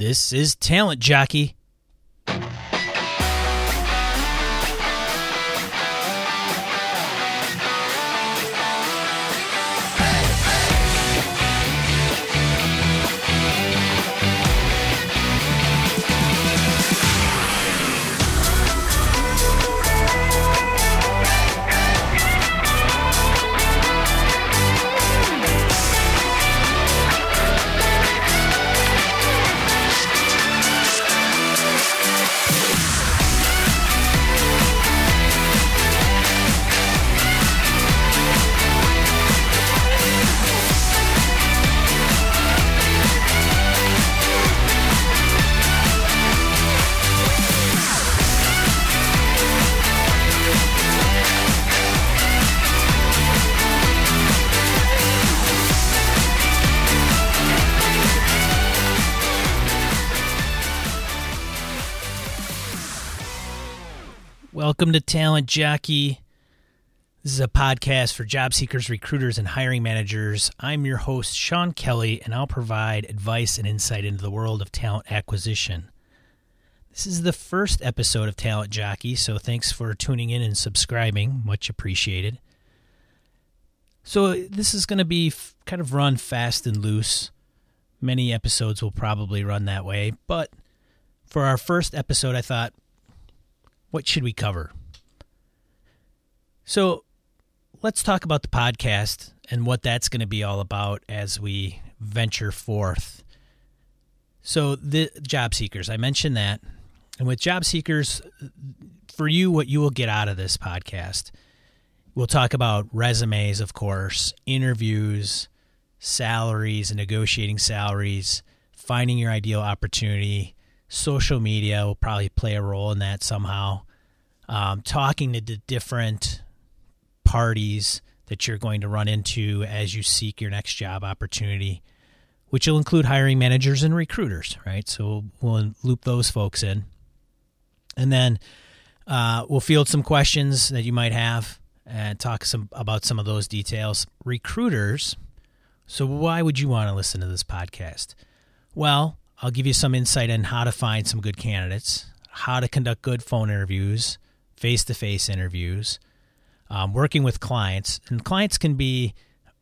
This is Talent Jockey. Welcome to Talent Jockey. This is a podcast for job seekers, recruiters, and hiring managers. I'm your host, Sean Kelly, and I'll provide advice and insight into the world of talent acquisition. This is the first episode of Talent Jockey, so thanks for tuning in and subscribing. Much appreciated. So, this is going to be f- kind of run fast and loose. Many episodes will probably run that way, but for our first episode, I thought what should we cover? So let's talk about the podcast and what that's going to be all about as we venture forth. So, the job seekers, I mentioned that. And with job seekers, for you, what you will get out of this podcast, we'll talk about resumes, of course, interviews, salaries, and negotiating salaries, finding your ideal opportunity, social media will probably play a role in that somehow. Um, talking to the different parties that you're going to run into as you seek your next job opportunity, which will include hiring managers and recruiters, right? So we'll loop those folks in. And then uh, we'll field some questions that you might have and talk some about some of those details. Recruiters, so why would you want to listen to this podcast? Well, I'll give you some insight on how to find some good candidates, how to conduct good phone interviews, face to face interviews, um, working with clients. And clients can be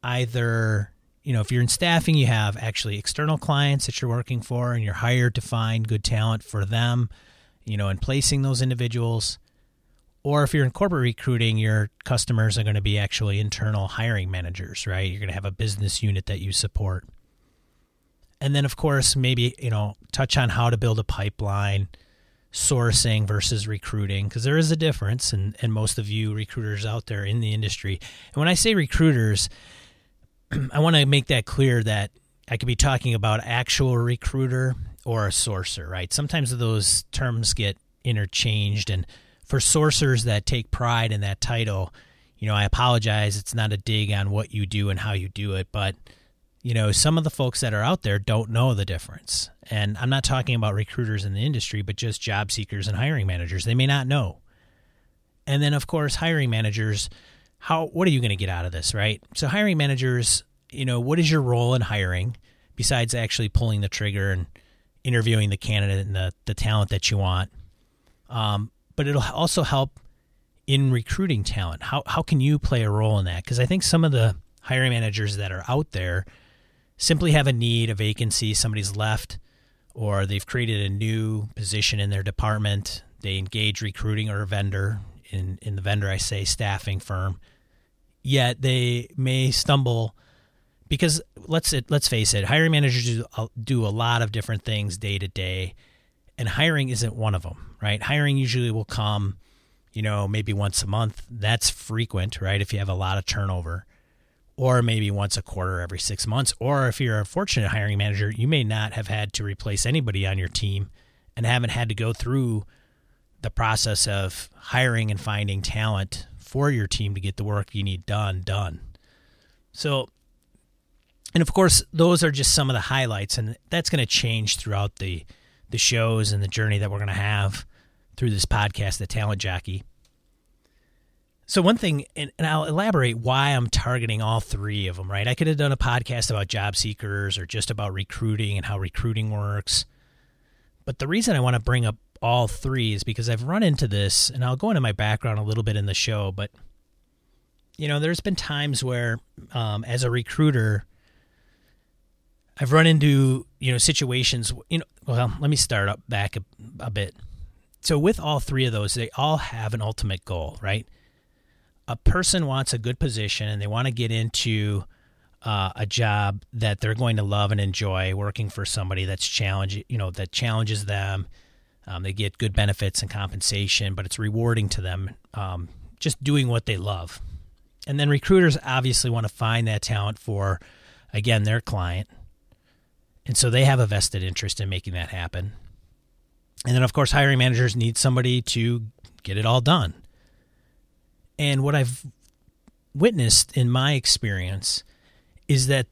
either, you know, if you're in staffing, you have actually external clients that you're working for and you're hired to find good talent for them, you know, and placing those individuals. Or if you're in corporate recruiting, your customers are going to be actually internal hiring managers, right? You're going to have a business unit that you support and then of course maybe you know touch on how to build a pipeline sourcing versus recruiting because there is a difference and, and most of you recruiters out there in the industry. And when i say recruiters i want to make that clear that i could be talking about actual recruiter or a sourcer right? Sometimes those terms get interchanged and for sourcers that take pride in that title you know i apologize it's not a dig on what you do and how you do it but you know, some of the folks that are out there don't know the difference. And I'm not talking about recruiters in the industry, but just job seekers and hiring managers. They may not know. And then, of course, hiring managers, how what are you going to get out of this, right? So, hiring managers, you know, what is your role in hiring besides actually pulling the trigger and interviewing the candidate and the, the talent that you want? Um, but it'll also help in recruiting talent. How, how can you play a role in that? Because I think some of the hiring managers that are out there – simply have a need, a vacancy, somebody's left, or they've created a new position in their department. They engage recruiting or a vendor. In, in the vendor, I say staffing firm. Yet they may stumble because let's let's face it, hiring managers do, do a lot of different things day to day, and hiring isn't one of them. Right? Hiring usually will come, you know, maybe once a month. That's frequent, right? If you have a lot of turnover or maybe once a quarter every six months. Or if you're a fortunate hiring manager, you may not have had to replace anybody on your team and haven't had to go through the process of hiring and finding talent for your team to get the work you need done done. So and of course those are just some of the highlights and that's going to change throughout the the shows and the journey that we're going to have through this podcast the talent jockey so one thing, and, and, I'll elaborate why I'm targeting all three of them. Right, I could have done a podcast about job seekers or just about recruiting and how recruiting works. But the reason I want to bring up all three is because I've run into this, and I'll go into my background a little bit in the show, but you know, there's been times where, um, as a recruiter, I've run into you know situations. You know, well, let me start up back a, a bit. So with all three of those, they all have an ultimate goal, right? A person wants a good position and they want to get into uh, a job that they're going to love and enjoy, working for somebody that's challenge, you know, that challenges them. Um, they get good benefits and compensation, but it's rewarding to them um, just doing what they love. And then recruiters obviously want to find that talent for, again, their client. And so they have a vested interest in making that happen. And then, of course, hiring managers need somebody to get it all done. And what I've witnessed in my experience is that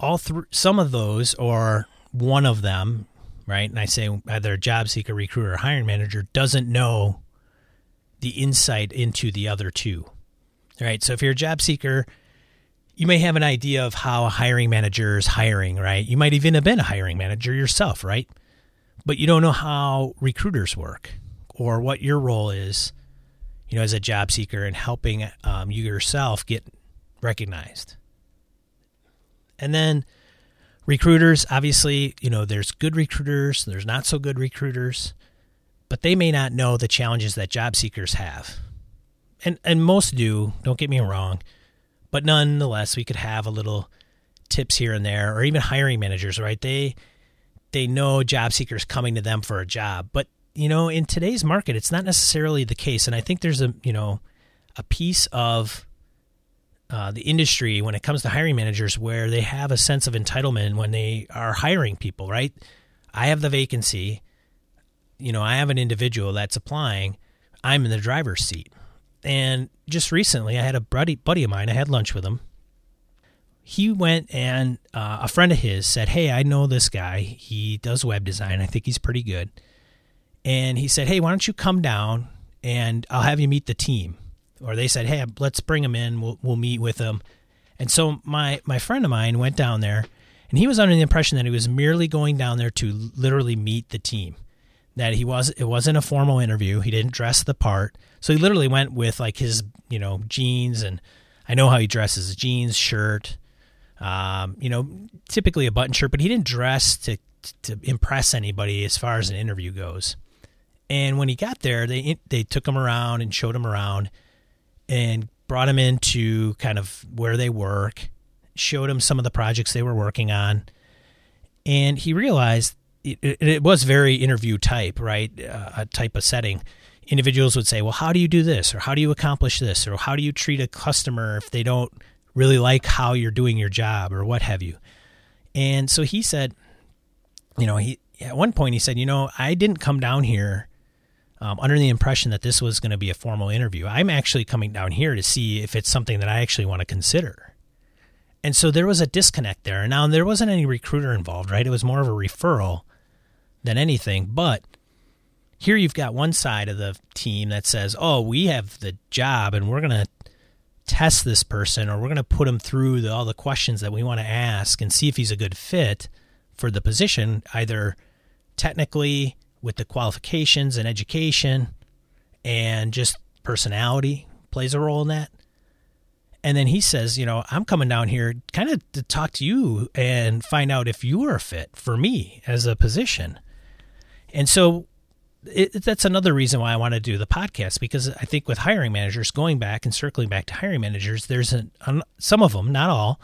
all three, some of those, or one of them, right? And I say either a job seeker, recruiter, or hiring manager doesn't know the insight into the other two, right? So if you're a job seeker, you may have an idea of how a hiring manager is hiring, right? You might even have been a hiring manager yourself, right? But you don't know how recruiters work or what your role is, you know, as a job seeker and helping um, you yourself get recognized. And then recruiters, obviously, you know, there's good recruiters, there's not so good recruiters, but they may not know the challenges that job seekers have. And and most do, don't get me wrong but nonetheless, we could have a little tips here and there, or even hiring managers, right? They they know job seekers coming to them for a job, but you know, in today's market, it's not necessarily the case. And I think there's a you know a piece of uh, the industry when it comes to hiring managers where they have a sense of entitlement when they are hiring people, right? I have the vacancy. You know, I have an individual that's applying. I'm in the driver's seat. And just recently, I had a buddy, buddy of mine, I had lunch with him. He went and uh, a friend of his said, Hey, I know this guy. He does web design. I think he's pretty good. And he said, Hey, why don't you come down and I'll have you meet the team? Or they said, Hey, let's bring him in. We'll, we'll meet with him. And so my, my friend of mine went down there and he was under the impression that he was merely going down there to literally meet the team that he was it wasn't a formal interview. He didn't dress the part. So he literally went with like his, you know, jeans and I know how he dresses, jeans, shirt, um, you know, typically a button shirt, but he didn't dress to to impress anybody as far as an interview goes. And when he got there, they they took him around and showed him around and brought him into kind of where they work, showed him some of the projects they were working on. And he realized it, it, was very interview type, right? Uh, a type of setting. Individuals would say, "Well, how do you do this, or how do you accomplish this, or how do you treat a customer if they don't really like how you're doing your job, or what have you?" And so he said, you know, he at one point he said, "You know, I didn't come down here." Um, under the impression that this was going to be a formal interview. I'm actually coming down here to see if it's something that I actually want to consider. And so there was a disconnect there. And now, there wasn't any recruiter involved, right? It was more of a referral than anything. But here you've got one side of the team that says, oh, we have the job and we're going to test this person or we're going to put him through the, all the questions that we want to ask and see if he's a good fit for the position, either technically with the qualifications and education and just personality plays a role in that. And then he says, you know, I'm coming down here kind of to talk to you and find out if you are a fit for me as a position. And so it, that's another reason why I want to do the podcast because I think with hiring managers, going back and circling back to hiring managers, there's a, some of them, not all,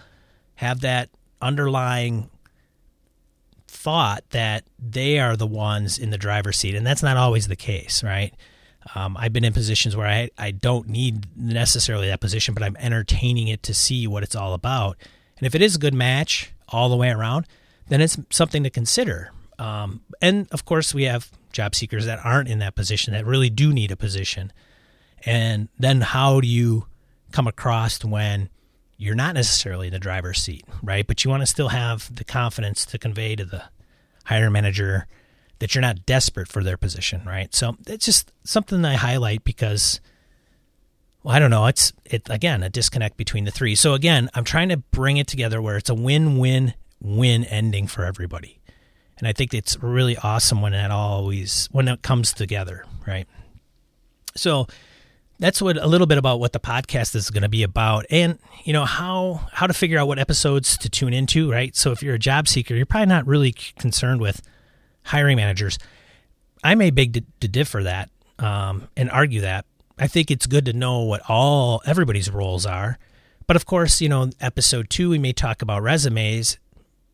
have that underlying thought that they are the ones in the driver's seat, and that's not always the case, right? Um, I've been in positions where I I don't need necessarily that position, but I'm entertaining it to see what it's all about. And if it is a good match all the way around, then it's something to consider. Um, and of course, we have job seekers that aren't in that position that really do need a position. And then how do you come across when you're not necessarily in the driver's seat, right? But you want to still have the confidence to convey to the hiring manager that you're not desperate for their position, right? So it's just something I highlight because well, I don't know, it's it again, a disconnect between the three. So again, I'm trying to bring it together where it's a win-win win ending for everybody. And I think it's really awesome when that always when it comes together, right? So that's what a little bit about what the podcast is going to be about and you know how how to figure out what episodes to tune into right? So if you're a job seeker you're probably not really concerned with hiring managers. I may beg to, to differ that um, and argue that. I think it's good to know what all everybody's roles are. But of course you know episode two we may talk about resumes.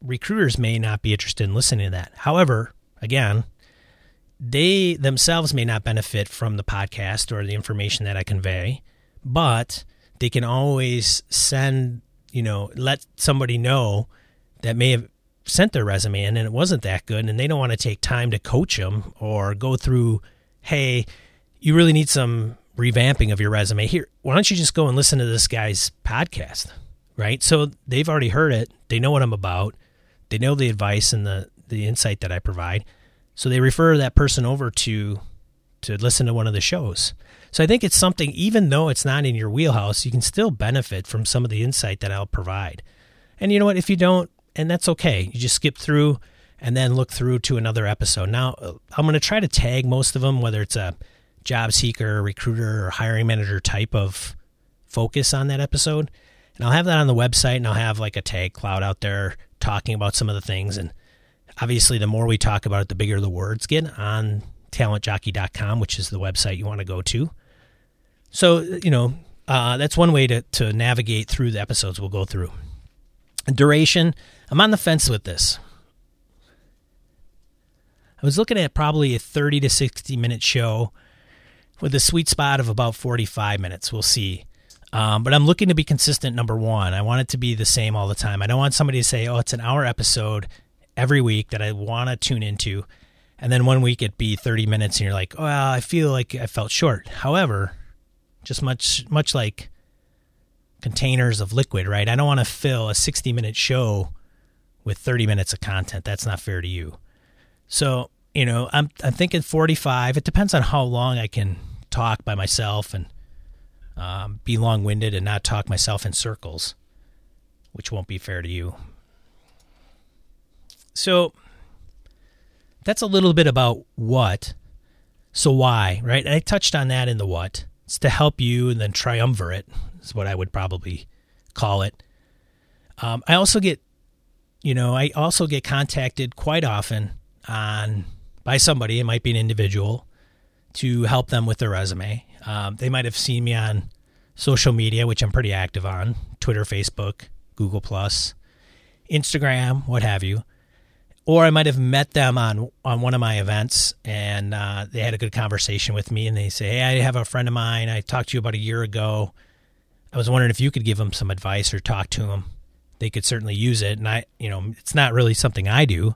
Recruiters may not be interested in listening to that. However again they themselves may not benefit from the podcast or the information that I convey, but they can always send, you know, let somebody know that may have sent their resume in and it wasn't that good and they don't want to take time to coach them or go through, hey, you really need some revamping of your resume. Here, why don't you just go and listen to this guy's podcast? Right? So they've already heard it. They know what I'm about. They know the advice and the the insight that I provide so they refer that person over to to listen to one of the shows. So I think it's something even though it's not in your wheelhouse, you can still benefit from some of the insight that I'll provide. And you know what, if you don't and that's okay. You just skip through and then look through to another episode. Now, uh, I'm going to try to tag most of them whether it's a job seeker, recruiter, or hiring manager type of focus on that episode. And I'll have that on the website and I'll have like a tag cloud out there talking about some of the things and obviously, the more we talk about it, the bigger the words get on talentjockey.com, which is the website you want to go to. So, you know, uh, that's one way to, to navigate through the episodes we'll go through. Duration, I'm on the fence with this. I was looking at probably a 30 to 60 minute show with a sweet spot of about 45 minutes. We'll see. Um, but I'm looking to be consistent, number one. I want it to be the same all the time. I don't want somebody to say, oh, it's an hour episode every week that I want to tune into. And then one week it'd be 30 minutes and you're like, well, I feel like I felt short. However, just much, much like containers of liquid, right? I don't want to fill a 60 minute show with 30 minutes of content. That's not fair to you. So, you know, I'm, I'm thinking 45. It depends on how long I can talk by myself and um, be long winded and not talk myself in circles, which won't be fair to you. So that's a little bit about what. So why, right? And I touched on that in the what. It's to help you and then triumvirate is what I would probably call it. Um, I also get, you know, I also get contacted quite often on by somebody. It might be an individual to help them with their resume. Um, they might have seen me on social media, which I'm pretty active on: Twitter, Facebook, Google Plus, Instagram, what have you or I might have met them on on one of my events, and uh, they had a good conversation with me, and they say, "Hey, I have a friend of mine. I talked to you about a year ago. I was wondering if you could give them some advice or talk to them. They could certainly use it, and I, you know, it's not really something I do,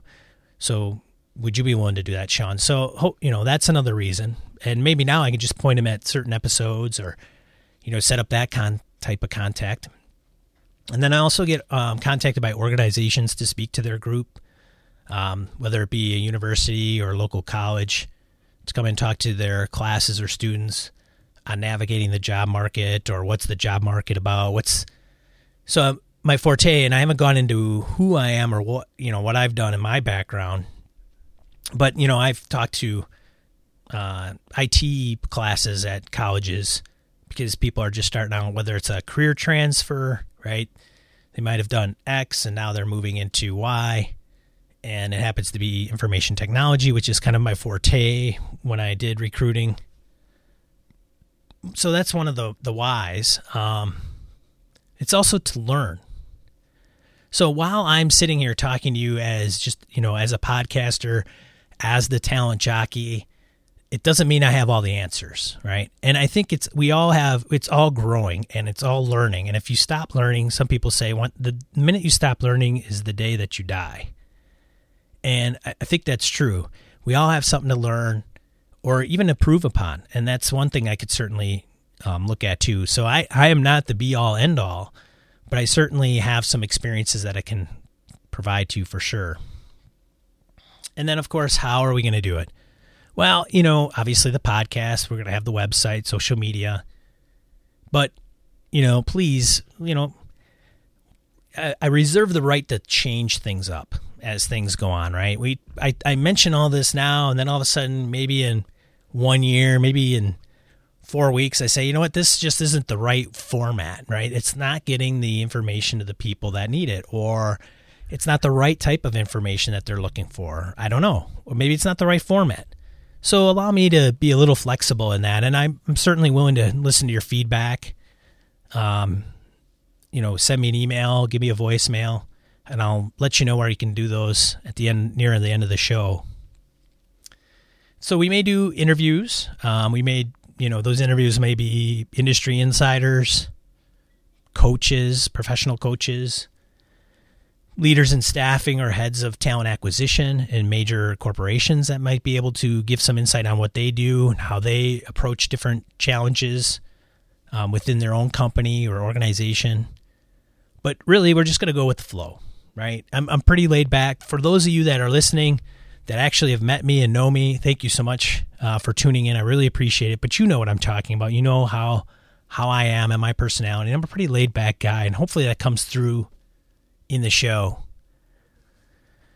so." Would you be willing to do that, Sean? So, you know, that's another reason. And maybe now I can just point them at certain episodes or, you know, set up that con- type of contact. And then I also get um, contacted by organizations to speak to their group um, whether it be a university or a local college, to come and talk to their classes or students on navigating the job market or what's the job market about. What's so my forte, and I haven't gone into who I am or what you know what I've done in my background, but you know I've talked to uh, IT classes at colleges because people are just starting out. Whether it's a career transfer, right? They might have done X and now they're moving into Y and it happens to be information technology, which is kind of my forte when I did recruiting. So that's one of the the whys. Um, it's also to learn. So while I'm sitting here talking to you as just you know as a podcaster, as the talent jockey, it doesn't mean I have all the answers, right? And I think it's we all have it's all growing and it's all learning. And if you stop learning, some people say the minute you stop learning is the day that you die. And I think that's true. We all have something to learn or even improve upon. And that's one thing I could certainly um, look at too. So I, I am not the be all end all, but I certainly have some experiences that I can provide to you for sure. And then, of course, how are we going to do it? Well, you know, obviously the podcast, we're going to have the website, social media. But, you know, please, you know, I, I reserve the right to change things up as things go on, right? We I, I mention all this now, and then all of a sudden, maybe in one year, maybe in four weeks, I say, you know what, this just isn't the right format, right? It's not getting the information to the people that need it, or it's not the right type of information that they're looking for. I don't know. Or maybe it's not the right format. So allow me to be a little flexible in that. And I'm, I'm certainly willing to listen to your feedback. Um, you know, send me an email, give me a voicemail, and I'll let you know where you can do those at the end, near the end of the show. So we may do interviews. Um, we may, you know, those interviews may be industry insiders, coaches, professional coaches, leaders in staffing or heads of talent acquisition in major corporations that might be able to give some insight on what they do and how they approach different challenges um, within their own company or organization. But really, we're just going to go with the flow, right? I'm, I'm pretty laid back. For those of you that are listening that actually have met me and know me, thank you so much uh, for tuning in. I really appreciate it. But you know what I'm talking about. You know how how I am and my personality. I'm a pretty laid back guy, and hopefully that comes through in the show.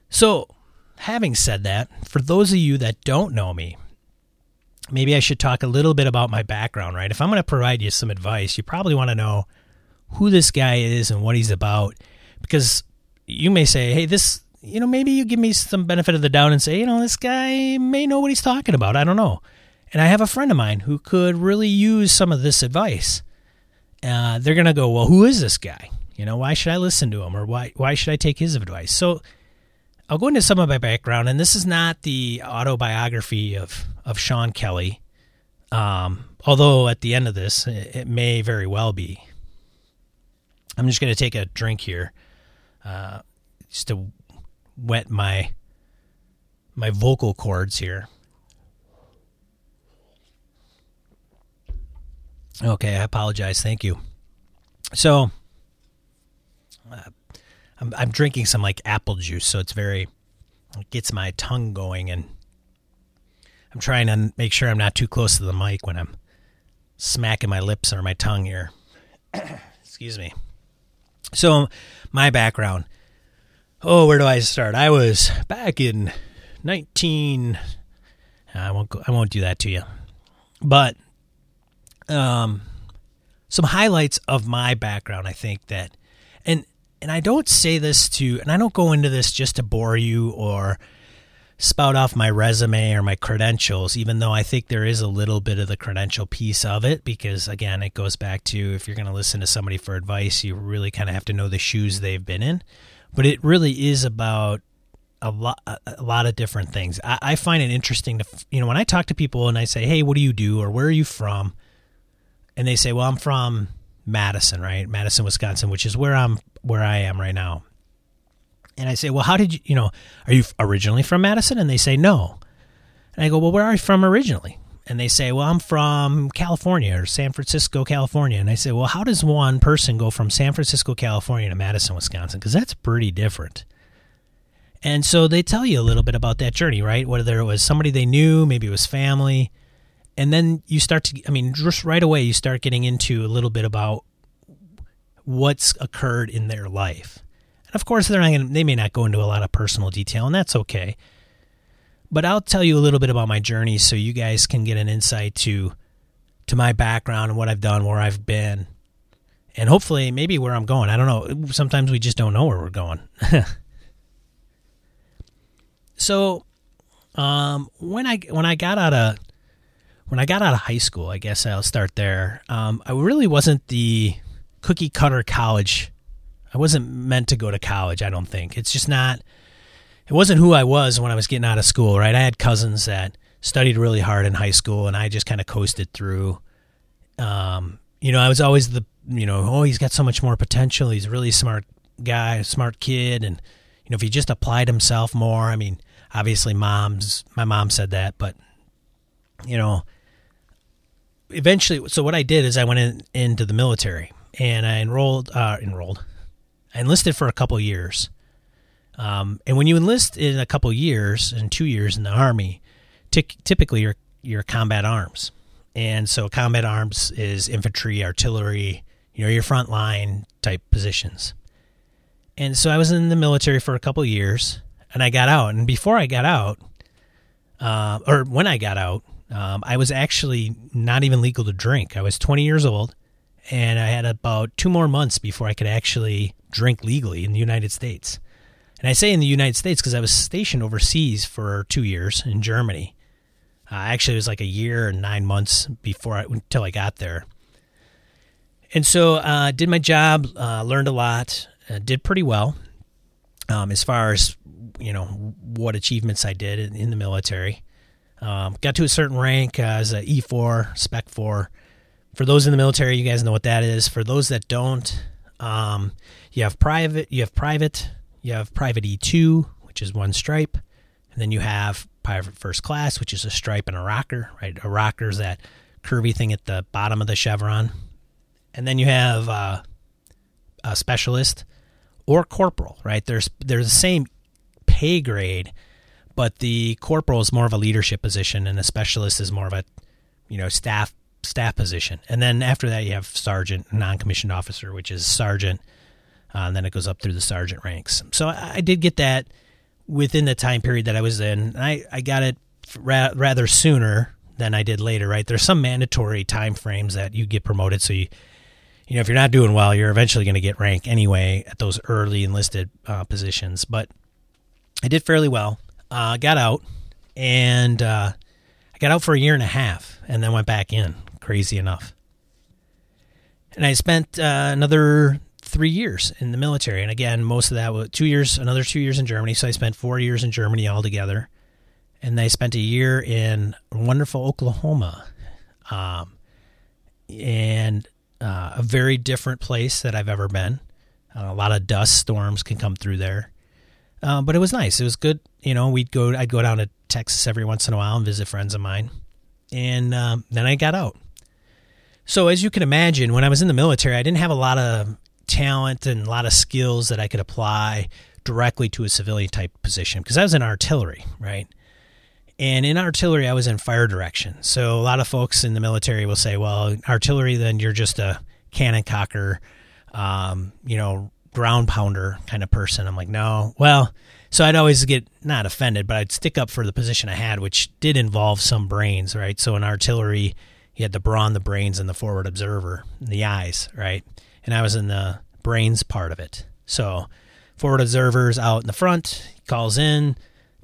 So, having said that, for those of you that don't know me, maybe I should talk a little bit about my background, right? If I'm going to provide you some advice, you probably want to know who this guy is and what he's about because you may say, hey, this, you know, maybe you give me some benefit of the doubt and say, you know, this guy may know what he's talking about. I don't know. And I have a friend of mine who could really use some of this advice. Uh, they're going to go, well, who is this guy? You know, why should I listen to him or why why should I take his advice? So I'll go into some of my background, and this is not the autobiography of of Sean Kelly. Um, although at the end of this, it, it may very well be. I'm just going to take a drink here, uh, just to wet my my vocal cords here. Okay, I apologize. Thank you. So, uh, I'm, I'm drinking some like apple juice, so it's very it gets my tongue going, and I'm trying to make sure I'm not too close to the mic when I'm smacking my lips or my tongue here. Excuse me. So, my background. Oh, where do I start? I was back in 19. I won't. Go, I won't do that to you. But um, some highlights of my background. I think that, and and I don't say this to, and I don't go into this just to bore you or spout off my resume or my credentials, even though I think there is a little bit of the credential piece of it, because again, it goes back to if you're going to listen to somebody for advice, you really kind of have to know the shoes they've been in. But it really is about a lot, a lot of different things. I, I find it interesting to, you know, when I talk to people and I say, "Hey, what do you do?" or "Where are you from?" and they say, "Well, I'm from Madison, right? Madison, Wisconsin, which is where I'm where I am right now. And I say, "Well, how did you, you know, are you originally from Madison?" And they say, "No." And I go, "Well, where are you from originally?" And they say, "Well, I'm from California or San Francisco, California." And I say, "Well, how does one person go from San Francisco, California to Madison, Wisconsin? Because that's pretty different." And so they tell you a little bit about that journey, right? Whether it was somebody they knew, maybe it was family, and then you start to i mean just right away you start getting into a little bit about what's occurred in their life and of course they're not gonna, they may not go into a lot of personal detail and that's okay but i'll tell you a little bit about my journey so you guys can get an insight to to my background and what i've done where i've been and hopefully maybe where i'm going i don't know sometimes we just don't know where we're going so um, when i when i got out of when I got out of high school, I guess I'll start there. Um, I really wasn't the cookie cutter college. I wasn't meant to go to college. I don't think it's just not. It wasn't who I was when I was getting out of school. Right? I had cousins that studied really hard in high school, and I just kind of coasted through. Um, you know, I was always the you know, oh, he's got so much more potential. He's a really smart guy, smart kid, and you know, if he just applied himself more. I mean, obviously, mom's my mom said that, but you know, eventually, so what I did is I went in, into the military and I enrolled, uh, enrolled, I enlisted for a couple years. Um, and when you enlist in a couple years and two years in the army, t- typically you're, you're combat arms. And so combat arms is infantry, artillery, you know, your front line type positions. And so I was in the military for a couple years. and I got out. And before I got out, uh, or when I got out, um, I was actually not even legal to drink. I was 20 years old, and I had about two more months before I could actually drink legally in the United States. And I say in the United States because I was stationed overseas for two years in Germany. Uh, actually, it was like a year and nine months before I, until I got there. And so I uh, did my job, uh, learned a lot, uh, did pretty well um, as far as you know what achievements I did in, in the military. Um, got to a certain rank as a E4, Spec 4. For those in the military, you guys know what that is. For those that don't, um, you have private, you have private, you have private E2, which is one stripe, and then you have private first class, which is a stripe and a rocker. Right, a rocker is that curvy thing at the bottom of the chevron, and then you have uh, a specialist or corporal. Right, there's they're the same pay grade but the corporal is more of a leadership position and the specialist is more of a you know staff staff position. And then after that you have sergeant non-commissioned officer which is sergeant uh, and then it goes up through the sergeant ranks. So I, I, did get that within the time period that i was in. I, I got it ra- rather sooner than i did later right? There's some mandatory time frames that you get promoted. So you you know if you're not doing well you're eventually going to get rank anyway at those early enlisted uh, positions. But i did fairly well. Uh, got out, and uh, I got out for a year and a half, and then went back in. Crazy enough. And I spent uh, another three years in the military, and again, most of that was two years, another two years in Germany. So I spent four years in Germany altogether, and I spent a year in wonderful Oklahoma, um, and uh, a very different place that I've ever been. Uh, a lot of dust storms can come through there. Uh, but it was nice. It was good. You know, we'd go. I'd go down to Texas every once in a while and visit friends of mine, and um, then I got out. So as you can imagine, when I was in the military, I didn't have a lot of talent and a lot of skills that I could apply directly to a civilian type position because I was in artillery, right? And in artillery, I was in fire direction. So a lot of folks in the military will say, "Well, artillery, then you're just a cannon cocker, um, you know, ground pounder kind of person. I'm like, no. Well, so I'd always get not offended, but I'd stick up for the position I had, which did involve some brains, right? So in artillery, you had the brawn, the brains, and the forward observer, the eyes, right? And I was in the brains part of it. So forward observers out in the front, calls in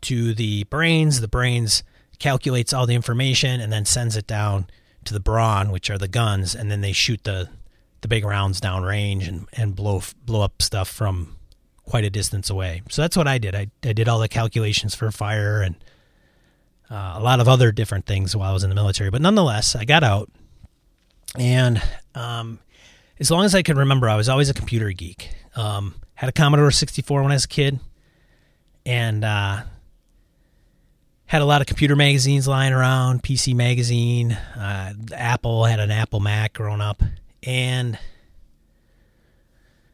to the brains. The brains calculates all the information and then sends it down to the brawn, which are the guns, and then they shoot the the big rounds downrange and, and blow blow up stuff from quite a distance away. So that's what I did. I, I did all the calculations for fire and uh, a lot of other different things while I was in the military. But nonetheless, I got out, and um, as long as I can remember, I was always a computer geek. Um, had a Commodore 64 when I was a kid, and uh, had a lot of computer magazines lying around. PC Magazine, uh, Apple had an Apple Mac growing up, and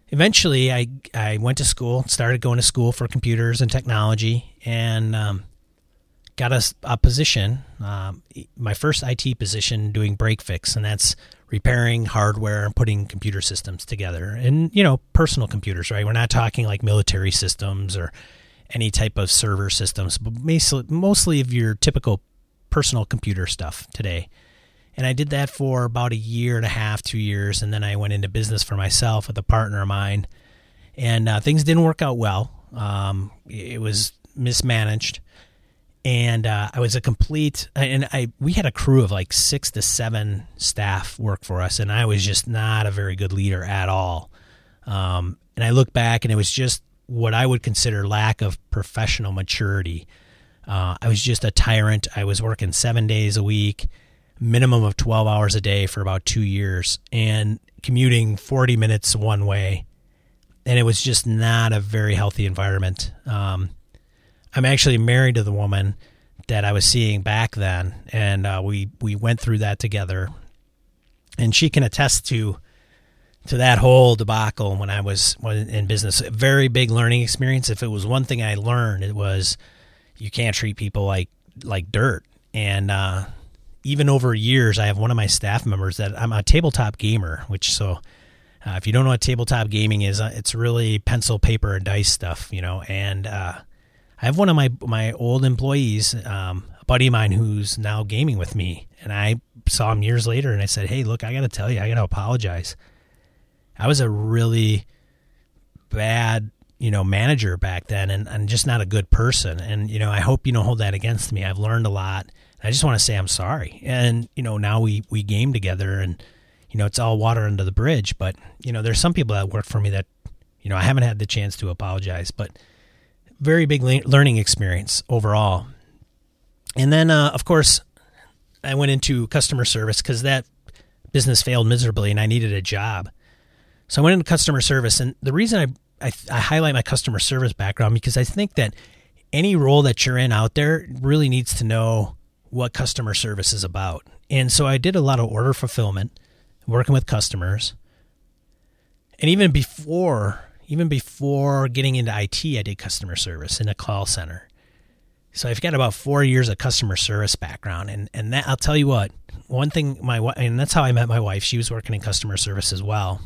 eventually I, I went to school, started going to school for computers and technology, and um, got a, a position, um, my first IT position doing break fix, and that's repairing hardware and putting computer systems together. And, you know, personal computers, right? We're not talking like military systems or any type of server systems, but mostly, mostly of your typical personal computer stuff today. And I did that for about a year and a half, two years. And then I went into business for myself with a partner of mine. And uh, things didn't work out well. Um, it was mismanaged. And uh, I was a complete, and I we had a crew of like six to seven staff work for us, and I was just not a very good leader at all. Um, and I look back, and it was just what I would consider lack of professional maturity. Uh, I was just a tyrant. I was working seven days a week minimum of 12 hours a day for about two years and commuting 40 minutes one way. And it was just not a very healthy environment. Um, I'm actually married to the woman that I was seeing back then, and uh, we we went through that together. And she can attest to to that whole debacle when I was in business. A very big learning experience. If it was one thing I learned, it was you can't treat people like like dirt. And uh, even over years, I have one of my staff members that I'm a tabletop gamer, which so uh, if you don't know what tabletop gaming is, uh, it's really pencil, paper, and dice stuff, you know. And uh, I have one of my my old employees, um, a buddy of mine who's now gaming with me, and I saw him years later, and I said, "Hey, look, I got to tell you, I got to apologize. I was a really bad, you know, manager back then, and, and just not a good person. And you know, I hope you don't hold that against me. I've learned a lot. I just want to say I'm sorry. And you know, now we we game together, and you know, it's all water under the bridge. But you know, there's some people that work for me that, you know, I haven't had the chance to apologize, but very big learning experience overall. And then, uh, of course, I went into customer service because that business failed miserably, and I needed a job. So I went into customer service, and the reason I, I, I highlight my customer service background because I think that any role that you're in out there really needs to know what customer service is about. And so I did a lot of order fulfillment, working with customers. And even before even before getting into IT, I did customer service in a call center. So I've got about four years of customer service background, and and that I'll tell you what, one thing my and that's how I met my wife. She was working in customer service as well.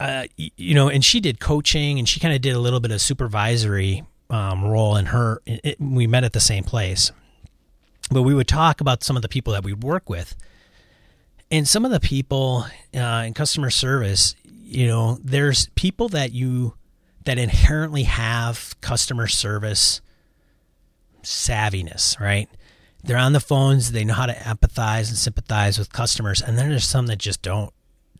Uh, you know, and she did coaching, and she kind of did a little bit of supervisory um, role in her. It, we met at the same place, but we would talk about some of the people that we work with, and some of the people uh, in customer service. You know, there's people that you that inherently have customer service savviness, right? They're on the phones, they know how to empathize and sympathize with customers, and then there's some that just don't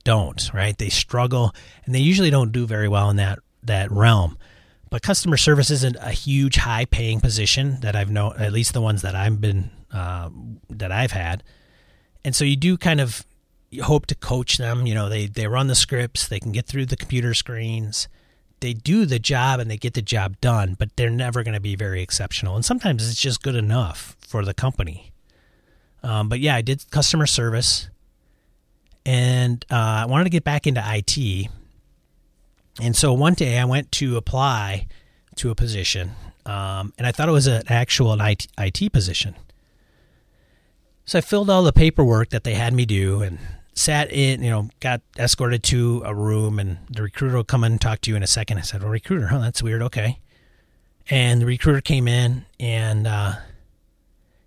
don't, right? They struggle and they usually don't do very well in that that realm. But customer service isn't a huge high paying position that I've known, at least the ones that I've been uh, that I've had. And so you do kind of hope to coach them. You know, they they run the scripts, they can get through the computer screens, they do the job and they get the job done, but they're never going to be very exceptional. And sometimes it's just good enough for the company. Um, but yeah, I did customer service and uh, I wanted to get back into IT. And so one day I went to apply to a position, um, and I thought it was an actual IT, IT position. So I filled all the paperwork that they had me do and sat in, you know, got escorted to a room, and the recruiter will come in and talk to you in a second. I said, Well, recruiter, huh? That's weird. Okay. And the recruiter came in and uh,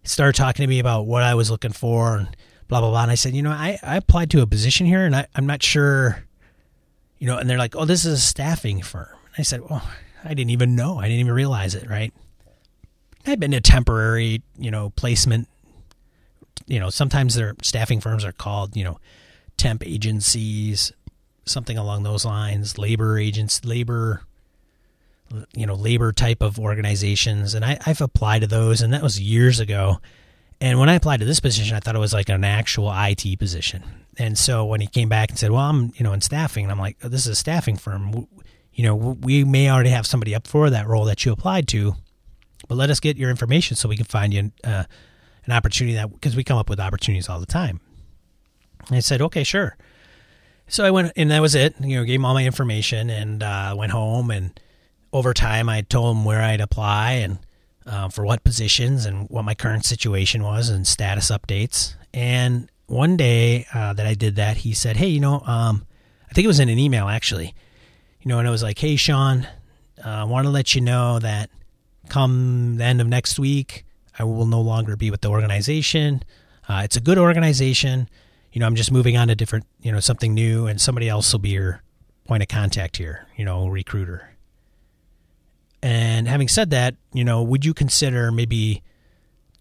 started talking to me about what I was looking for and blah blah blah. And I said, you know, I, I applied to a position here, and I, I'm not sure, you know. And they're like, oh, this is a staffing firm. And I said, well, I didn't even know. I didn't even realize it. Right. I'd been a temporary, you know, placement. You know, sometimes their staffing firms are called, you know, temp agencies, something along those lines, labor agents, labor, you know, labor type of organizations. And I, I've applied to those, and that was years ago. And when I applied to this position, I thought it was like an actual IT position. And so when he came back and said, "Well, I'm you know in staffing," and I'm like, oh, "This is a staffing firm. You know, we may already have somebody up for that role that you applied to, but let us get your information so we can find you uh, an opportunity that because we come up with opportunities all the time." I said, "Okay, sure." So I went, and that was it. You know, gave him all my information and uh, went home. And over time, I told him where I'd apply and uh, for what positions and what my current situation was and status updates. And one day uh, that I did that, he said, Hey, you know, um, I think it was in an email actually, you know, and it was like, Hey, Sean, uh, I want to let you know that come the end of next week, I will no longer be with the organization. Uh, it's a good organization. You know, I'm just moving on to different, you know, something new, and somebody else will be your point of contact here, you know, recruiter. And having said that, you know, would you consider maybe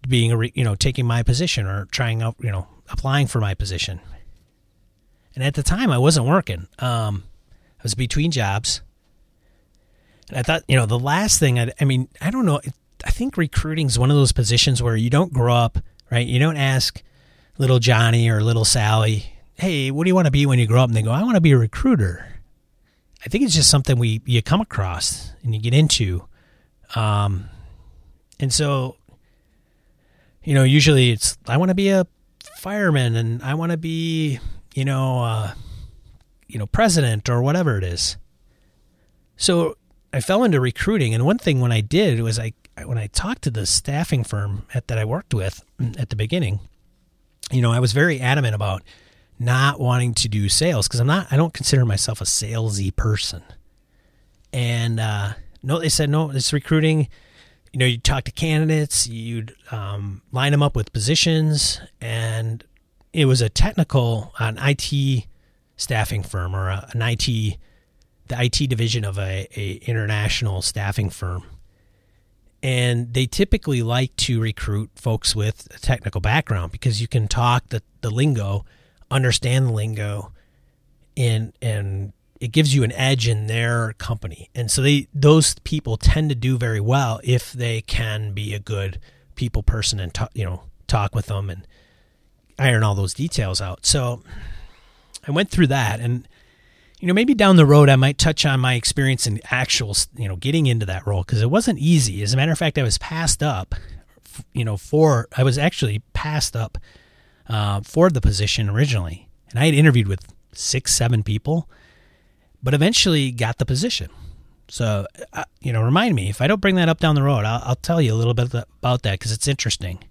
being a, re, you know, taking my position or trying out, you know, applying for my position? And at the time, I wasn't working. Um, I was between jobs. And I thought, you know, the last thing, I, I mean, I don't know. I think recruiting is one of those positions where you don't grow up, right? You don't ask little Johnny or little Sally, hey, what do you want to be when you grow up? And they go, I want to be a recruiter. I think it's just something we you come across and you get into, um, and so you know usually it's I want to be a fireman and I want to be you know uh, you know president or whatever it is. So I fell into recruiting, and one thing when I did was I when I talked to the staffing firm at, that I worked with at the beginning, you know, I was very adamant about not wanting to do sales because I'm not I don't consider myself a salesy person. And uh, no, they said no. It's recruiting. You know, you talk to candidates, you'd um, line them up with positions, and it was a technical an IT staffing firm or a, an IT the IT division of a, a international staffing firm. And they typically like to recruit folks with a technical background because you can talk the, the lingo, understand the lingo, and and it gives you an edge in their company. And so they those people tend to do very well if they can be a good people person and talk, you know talk with them and iron all those details out. So I went through that and you know maybe down the road I might touch on my experience in actual you know getting into that role because it wasn't easy. As a matter of fact, I was passed up you know for I was actually passed up uh, for the position originally, and I had interviewed with six seven people, but eventually got the position. So uh, you know, remind me if I don't bring that up down the road, I'll, I'll tell you a little bit about that because it's interesting.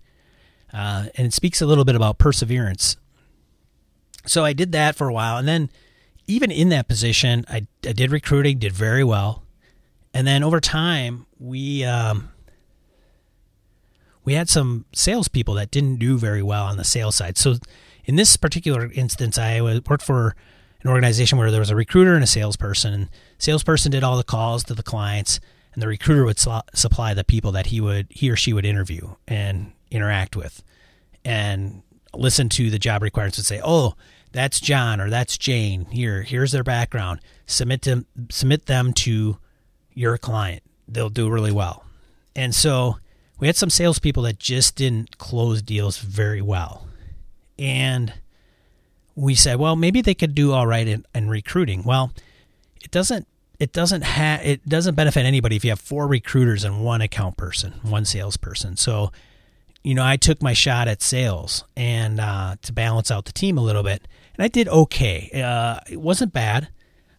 Uh, and it speaks a little bit about perseverance. So I did that for a while, and then even in that position, I, I did recruiting, did very well, and then over time we um, we had some salespeople that didn't do very well on the sales side. So in this particular instance, I worked for an organization where there was a recruiter and a salesperson. And salesperson did all the calls to the clients, and the recruiter would supply the people that he would he or she would interview and interact with and listen to the job requirements and say, "Oh, that's John or that's Jane. Here, here's their background. Submit them submit them to your client. They'll do really well." And so we had some salespeople that just didn't close deals very well, and we said, "Well, maybe they could do all right in, in recruiting." Well, it doesn't it doesn't have it doesn't benefit anybody if you have four recruiters and one account person, one salesperson. So you know, I took my shot at sales and uh, to balance out the team a little bit, and I did okay. Uh, it wasn't bad.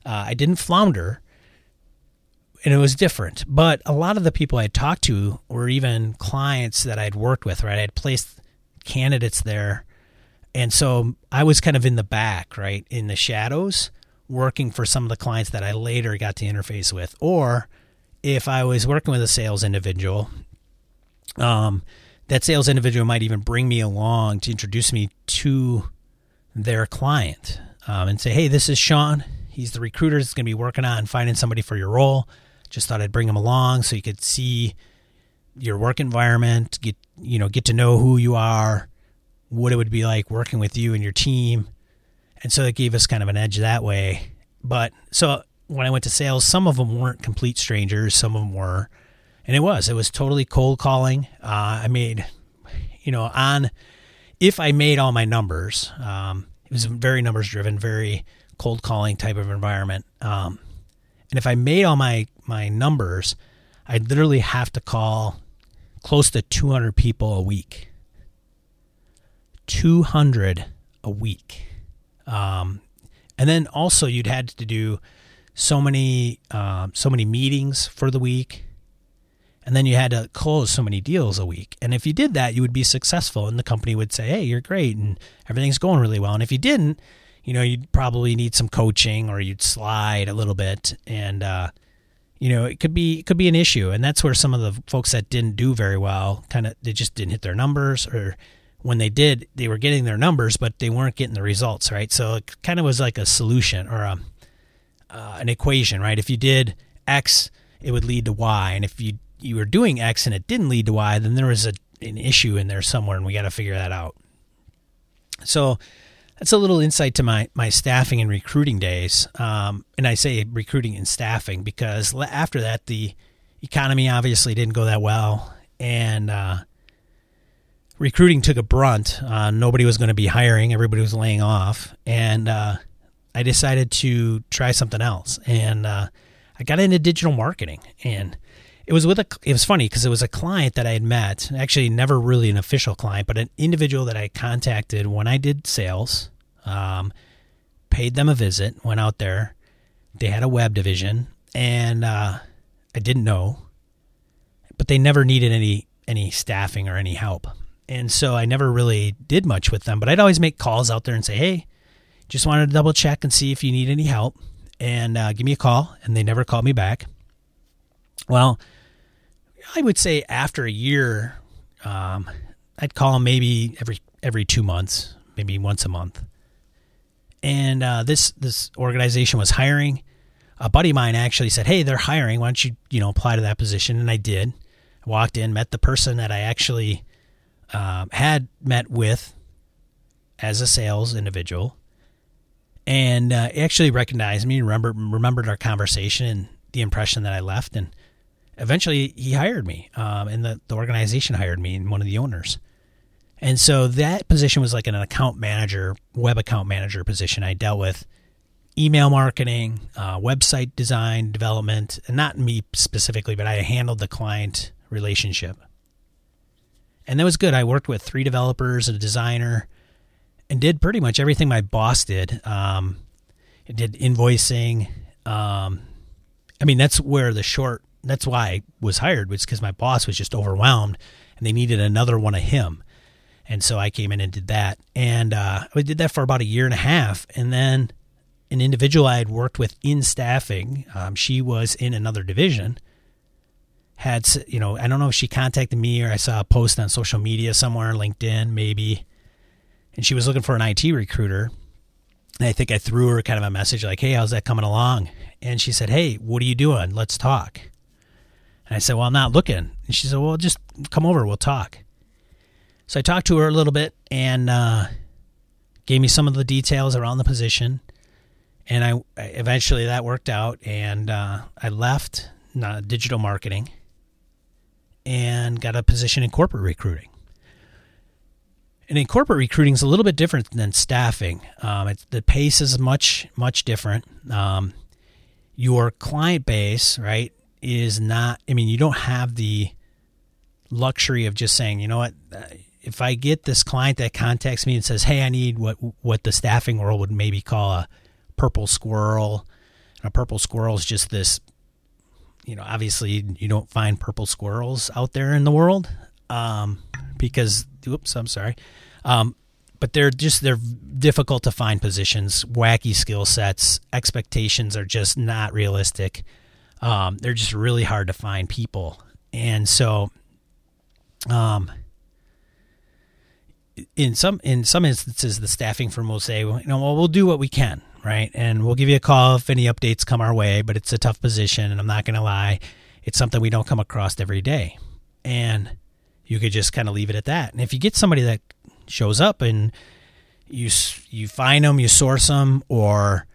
Uh, I didn't flounder, and it was different. But a lot of the people I talked to were even clients that I'd worked with. Right, I had placed candidates there, and so I was kind of in the back, right, in the shadows, working for some of the clients that I later got to interface with, or if I was working with a sales individual. Um, that sales individual might even bring me along to introduce me to their client um, and say, hey, this is Sean. He's the recruiter that's going to be working on finding somebody for your role. Just thought I'd bring him along so you could see your work environment, get you know, get to know who you are, what it would be like working with you and your team. And so it gave us kind of an edge that way. But so when I went to sales, some of them weren't complete strangers, some of them were and it was it was totally cold calling. Uh, I made, you know, on if I made all my numbers, um, it was very numbers driven, very cold calling type of environment. Um, and if I made all my my numbers, I'd literally have to call close to 200 people a week. 200 a week. Um, and then also you'd had to do so many um, so many meetings for the week and then you had to close so many deals a week. And if you did that, you would be successful, and the company would say, "Hey, you're great, and everything's going really well." And if you didn't, you know, you'd probably need some coaching, or you'd slide a little bit, and uh, you know, it could be it could be an issue. And that's where some of the folks that didn't do very well, kind of, they just didn't hit their numbers, or when they did, they were getting their numbers, but they weren't getting the results, right? So it kind of was like a solution or a, uh, an equation, right? If you did X, it would lead to Y, and if you you were doing X and it didn't lead to Y, then there was a, an issue in there somewhere, and we got to figure that out. So that's a little insight to my my staffing and recruiting days. Um, and I say recruiting and staffing because after that, the economy obviously didn't go that well, and uh, recruiting took a brunt. Uh, nobody was going to be hiring; everybody was laying off, and uh, I decided to try something else. And uh, I got into digital marketing, and it was with a it was funny because it was a client that I had met, actually never really an official client, but an individual that I contacted when I did sales. Um, paid them a visit, went out there. They had a web division, and uh, I didn't know, but they never needed any any staffing or any help, and so I never really did much with them. But I'd always make calls out there and say, "Hey, just wanted to double check and see if you need any help, and uh, give me a call." And they never called me back. Well, I would say after a year, um, I'd call them maybe every every two months, maybe once a month. And uh, this this organization was hiring. A buddy of mine actually said, "Hey, they're hiring. Why don't you you know apply to that position?" And I did. I walked in, met the person that I actually um, had met with as a sales individual, and uh, actually recognized me. Remember remembered our conversation and the impression that I left, and eventually he hired me, um, and the, the organization hired me, and one of the owners. And so that position was like an account manager, web account manager position. I dealt with email marketing, uh, website design, development, and not me specifically, but I handled the client relationship. And that was good. I worked with three developers, a designer, and did pretty much everything my boss did. Um, did invoicing. Um, I mean, that's where the short. That's why I was hired was because my boss was just overwhelmed, and they needed another one of him. And so I came in and did that, and uh, I did that for about a year and a half, and then an individual I had worked with in staffing, um, she was in another division. Had you know, I don't know if she contacted me or I saw a post on social media somewhere, LinkedIn maybe, and she was looking for an IT recruiter. And I think I threw her kind of a message like, "Hey, how's that coming along?" And she said, "Hey, what are you doing? Let's talk." And I said, "Well, I'm not looking." And she said, "Well, just come over. We'll talk." So I talked to her a little bit and uh, gave me some of the details around the position. And I eventually that worked out, and uh, I left uh, digital marketing and got a position in corporate recruiting. And in corporate recruiting is a little bit different than staffing. Um, the pace is much much different. Um, your client base, right, is not. I mean, you don't have the luxury of just saying, you know what, if I get this client that contacts me and says, "Hey, I need what what the staffing world would maybe call a purple squirrel," and a purple squirrel is just this, you know, obviously you don't find purple squirrels out there in the world um, because, oops, I'm sorry, um, but they're just they're difficult to find positions, wacky skill sets, expectations are just not realistic. Um, they're just really hard to find people, and so. Um, in some in some instances, the staffing firm will say, well, you know, well, we'll do what we can, right, and we'll give you a call if any updates come our way. But it's a tough position, and I'm not going to lie, it's something we don't come across every day, and you could just kind of leave it at that. And if you get somebody that shows up and you you find them, you source them, or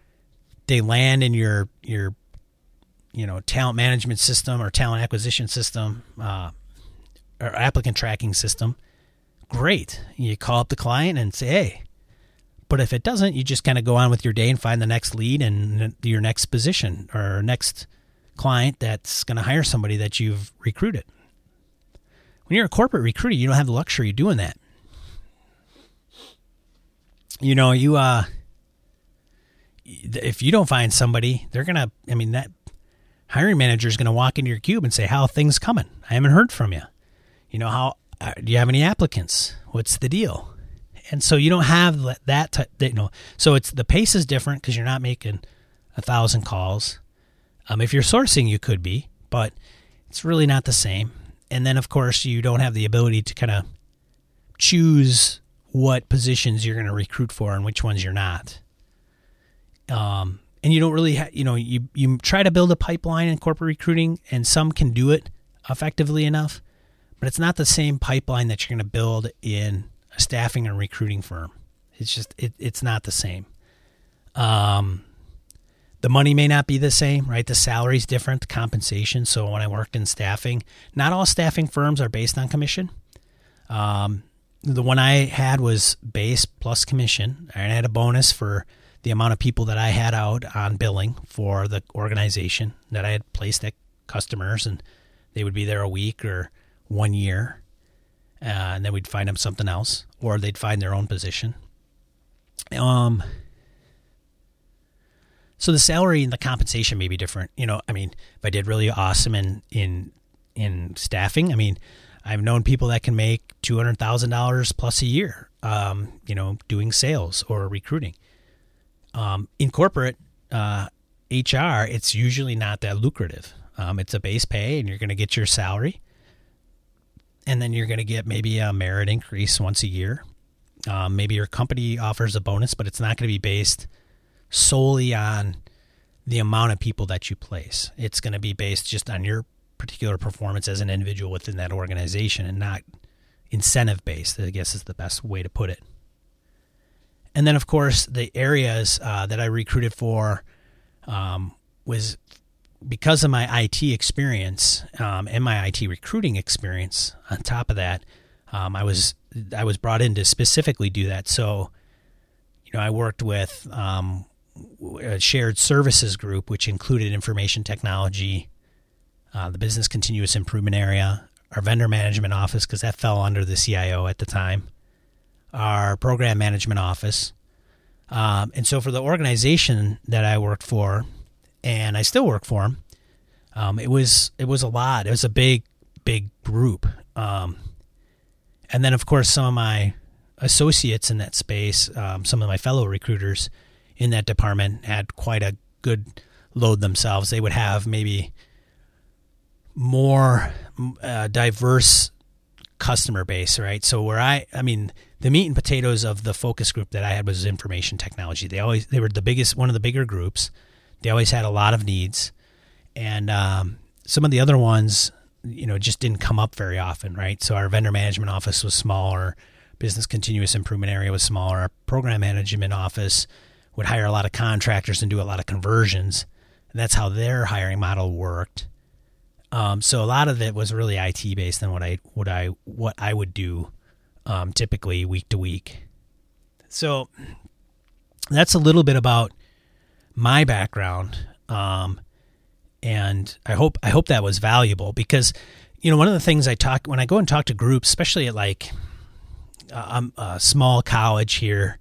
they land in your your you know talent management system or talent acquisition system uh, or applicant tracking system great. You call up the client and say, hey. But if it doesn't, you just kind of go on with your day and find the next lead and your next position or next client that's going to hire somebody that you've recruited. When you're a corporate recruiter, you don't have the luxury of doing that. You know, you uh if you don't find somebody, they're going to I mean that hiring manager is going to walk into your cube and say, "How things coming? I haven't heard from you." You know, how uh, do you have any applicants? What's the deal? And so you don't have that, type, you know. So it's the pace is different because you're not making a thousand calls. Um, if you're sourcing, you could be, but it's really not the same. And then, of course, you don't have the ability to kind of choose what positions you're going to recruit for and which ones you're not. Um, and you don't really, ha- you know, you you try to build a pipeline in corporate recruiting, and some can do it effectively enough, but it's not the same pipeline that you're going to build in a staffing and recruiting firm. It's just it, it's not the same. Um, the money may not be the same, right? The salary's different, the compensation. So when I worked in staffing, not all staffing firms are based on commission. Um, the one I had was base plus commission, and I had a bonus for the amount of people that I had out on billing for the organization that I had placed at customers, and they would be there a week or one year, uh, and then we'd find them something else, or they'd find their own position. Um, so the salary and the compensation may be different. You know, I mean, if I did really awesome in in in staffing, I mean, I've known people that can make two hundred thousand dollars plus a year. Um, you know, doing sales or recruiting. Um, in corporate uh, HR, it's usually not that lucrative. Um, it's a base pay, and you're going to get your salary, and then you're going to get maybe a merit increase once a year. Um, maybe your company offers a bonus, but it's not going to be based solely on the amount of people that you place. It's going to be based just on your particular performance as an individual within that organization and not incentive based, I guess is the best way to put it. And then, of course, the areas uh, that I recruited for um, was because of my IT experience um, and my IT recruiting experience. On top of that, um, I was I was brought in to specifically do that. So, you know, I worked with um, a shared services group, which included information technology, uh, the business continuous improvement area, our vendor management office, because that fell under the CIO at the time, our program management office. Um, and so for the organization that I worked for, and I still work for them, um, it was it was a lot. It was a big big group. Um, and then of course some of my associates in that space, um, some of my fellow recruiters in that department had quite a good load themselves. They would have maybe more uh, diverse customer base, right? So where I, I mean, the meat and potatoes of the focus group that I had was information technology. They always they were the biggest, one of the bigger groups. They always had a lot of needs, and um, some of the other ones, you know, just didn't come up very often, right? So our vendor management office was smaller, business continuous improvement area was smaller, our program management office would hire a lot of contractors and do a lot of conversions, and that's how their hiring model worked. Um, so a lot of it was really IT based than what I what I what I would do um, typically week to week. So that's a little bit about my background, um, and I hope I hope that was valuable because you know one of the things I talk when I go and talk to groups, especially at like uh, a small college here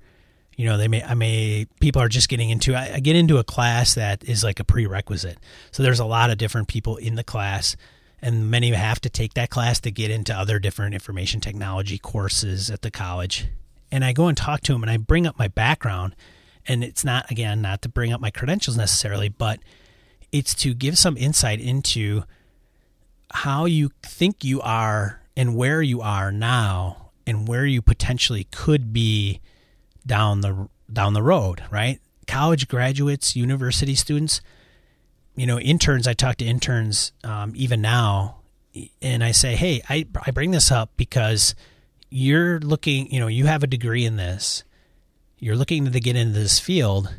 you know they may i may people are just getting into I, I, get into a class that is like a prerequisite so there's a lot of different people in the class and many have to take that class to get into other different information technology courses at the college and i go and talk to them and i bring up my background and it's not again not to bring up my credentials necessarily but it's to give some insight into how you think you are and where you are now and where you potentially could be down the down the road, right? College graduates, university students, you know, interns. I talk to interns um, even now, and I say, hey, I I bring this up because you're looking, you know, you have a degree in this, you're looking to get into this field.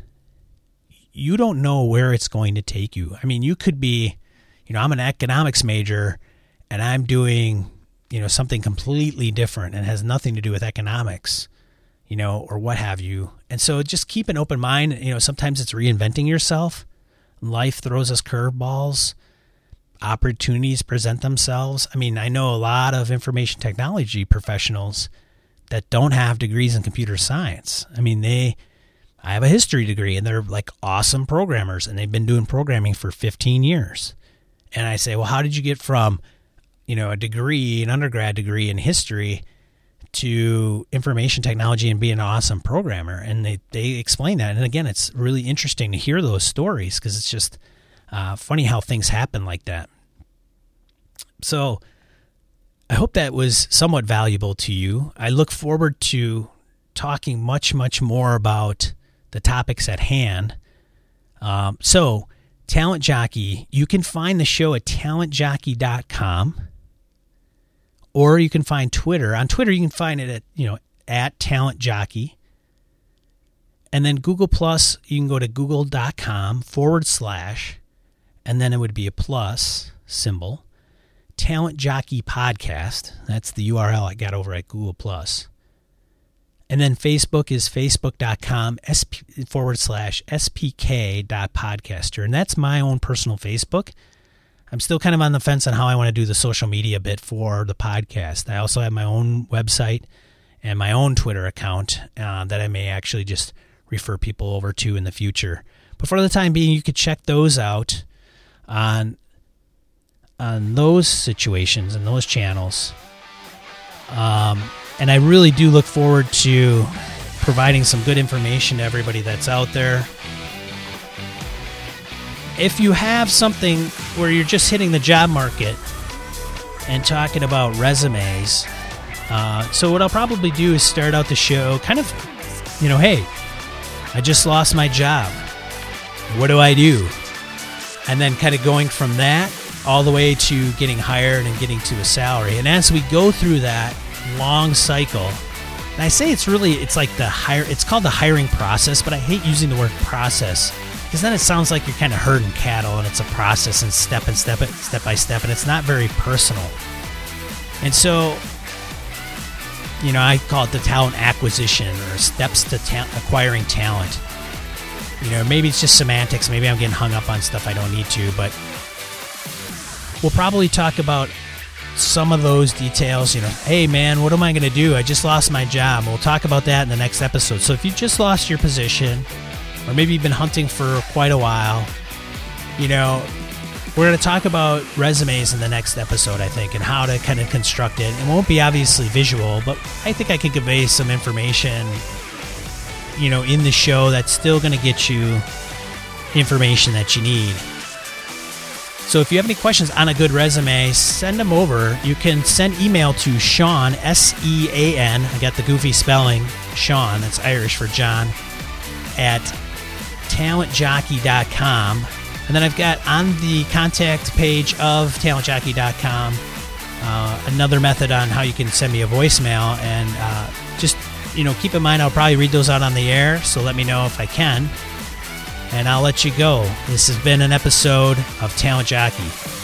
You don't know where it's going to take you. I mean, you could be, you know, I'm an economics major, and I'm doing, you know, something completely different and has nothing to do with economics you know, or what have you. And so just keep an open mind. You know, sometimes it's reinventing yourself. Life throws us curveballs. Opportunities present themselves. I mean, I know a lot of information technology professionals that don't have degrees in computer science. I mean, they, I have a history degree and they're like awesome programmers and they've been doing programming for 15 years. And I say, well, how did you get from, you know, a degree, an undergrad degree in history to information technology and be an awesome programmer. And they, they explain that. And again, it's really interesting to hear those stories because it's just uh, funny how things happen like that. So I hope that was somewhat valuable to you. I look forward to talking much, much more about the topics at hand. Um, so, Talent Jockey, you can find the show at talentjockey.com or you can find Twitter. On Twitter, you can find it at you know at Talent Jockey. And then Google Plus, you can go to google.com forward slash, and then it would be a plus symbol. Talent Jockey Podcast. That's the URL I got over at Google Plus. And then Facebook is facebook.com sp, forward slash spk dot podcaster. And that's my own personal Facebook. I'm still kind of on the fence on how I want to do the social media bit for the podcast. I also have my own website and my own Twitter account uh, that I may actually just refer people over to in the future. But for the time being, you could check those out on on those situations and those channels. Um, and I really do look forward to providing some good information to everybody that's out there if you have something where you're just hitting the job market and talking about resumes, uh, so what I'll probably do is start out the show kind of, you know, hey, I just lost my job. What do I do? And then kind of going from that all the way to getting hired and getting to a salary. And as we go through that long cycle, and I say it's really it's like the hire it's called the hiring process, but I hate using the word process because then it sounds like you're kind of herding cattle and it's a process and step and step it step by step and it's not very personal. And so you know, I call it the talent acquisition or steps to ta- acquiring talent. You know, maybe it's just semantics. Maybe I'm getting hung up on stuff I don't need to, but we'll probably talk about some of those details. You know, hey man, what am I going to do? I just lost my job. We'll talk about that in the next episode. So if you just lost your position, or maybe you've been hunting for quite a while, you know, we're going to talk about resumes in the next episode, I think, and how to kind of construct it. It won't be obviously visual, but I think I can convey some information, you know, in the show that's still going to get you information that you need. So if you have any questions on a good resume, send them over. You can send email to Sean, S E A N, I got the goofy spelling, Sean, that's Irish for John, at talentjockey.com. And then I've got on the contact page of talentjockey.com uh, another method on how you can send me a voicemail. And uh, just, you know, keep in mind, I'll probably read those out on the air. So let me know if I can. And I'll let you go. This has been an episode of Talent Jockey.